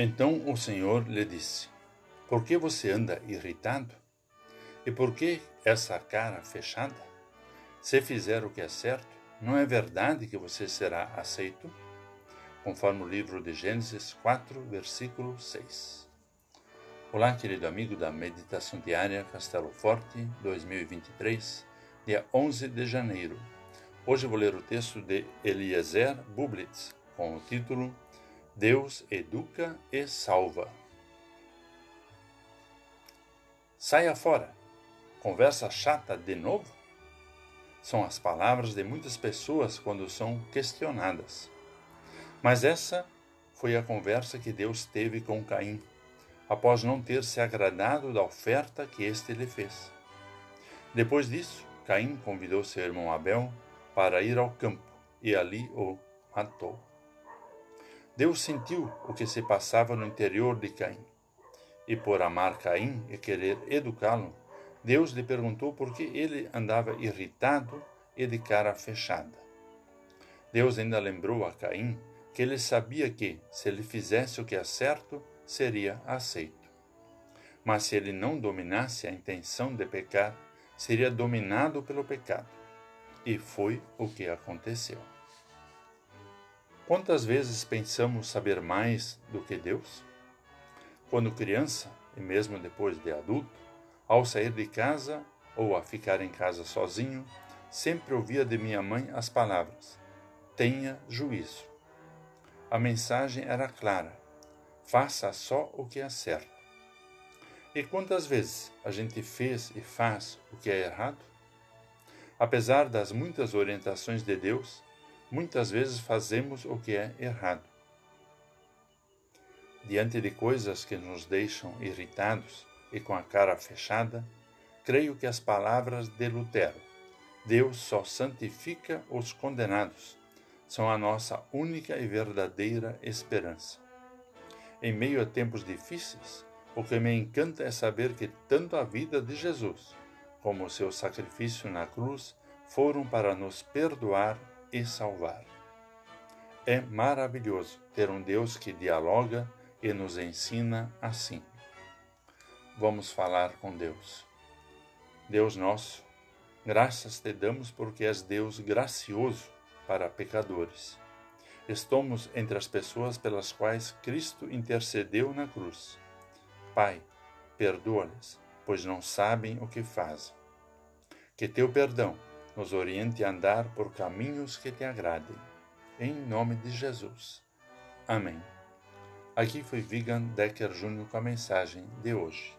Então o Senhor lhe disse: Por que você anda irritado? E por que essa cara fechada? Se fizer o que é certo, não é verdade que você será aceito? Conforme o livro de Gênesis 4, versículo 6. Olá, querido amigo da Meditação Diária Castelo Forte 2023, dia 11 de janeiro. Hoje vou ler o texto de Eliezer Bublitz com o título Deus educa e salva. Saia fora. Conversa chata de novo? São as palavras de muitas pessoas quando são questionadas. Mas essa foi a conversa que Deus teve com Caim, após não ter se agradado da oferta que este lhe fez. Depois disso, Caim convidou seu irmão Abel para ir ao campo e ali o matou. Deus sentiu o que se passava no interior de Caim. E por amar Caim e querer educá-lo, Deus lhe perguntou por que ele andava irritado e de cara fechada. Deus ainda lembrou a Caim que ele sabia que, se ele fizesse o que é certo, seria aceito. Mas se ele não dominasse a intenção de pecar, seria dominado pelo pecado. E foi o que aconteceu. Quantas vezes pensamos saber mais do que Deus? Quando criança, e mesmo depois de adulto, ao sair de casa ou a ficar em casa sozinho, sempre ouvia de minha mãe as palavras: tenha juízo. A mensagem era clara: faça só o que é certo. E quantas vezes a gente fez e faz o que é errado? Apesar das muitas orientações de Deus, muitas vezes fazemos o que é errado. Diante de coisas que nos deixam irritados e com a cara fechada, creio que as palavras de Lutero, Deus só santifica os condenados, são a nossa única e verdadeira esperança. Em meio a tempos difíceis, o que me encanta é saber que tanto a vida de Jesus como o seu sacrifício na cruz foram para nos perdoar e salvar. É maravilhoso ter um Deus que dialoga e nos ensina assim. Vamos falar com Deus. Deus nosso, graças te damos porque és Deus gracioso para pecadores. Estamos entre as pessoas pelas quais Cristo intercedeu na cruz. Pai, perdoa-lhes, pois não sabem o que fazem. Que teu perdão nos oriente a andar por caminhos que te agradem. Em nome de Jesus. Amém. Aqui foi Vigan Decker Jr. com a mensagem de hoje.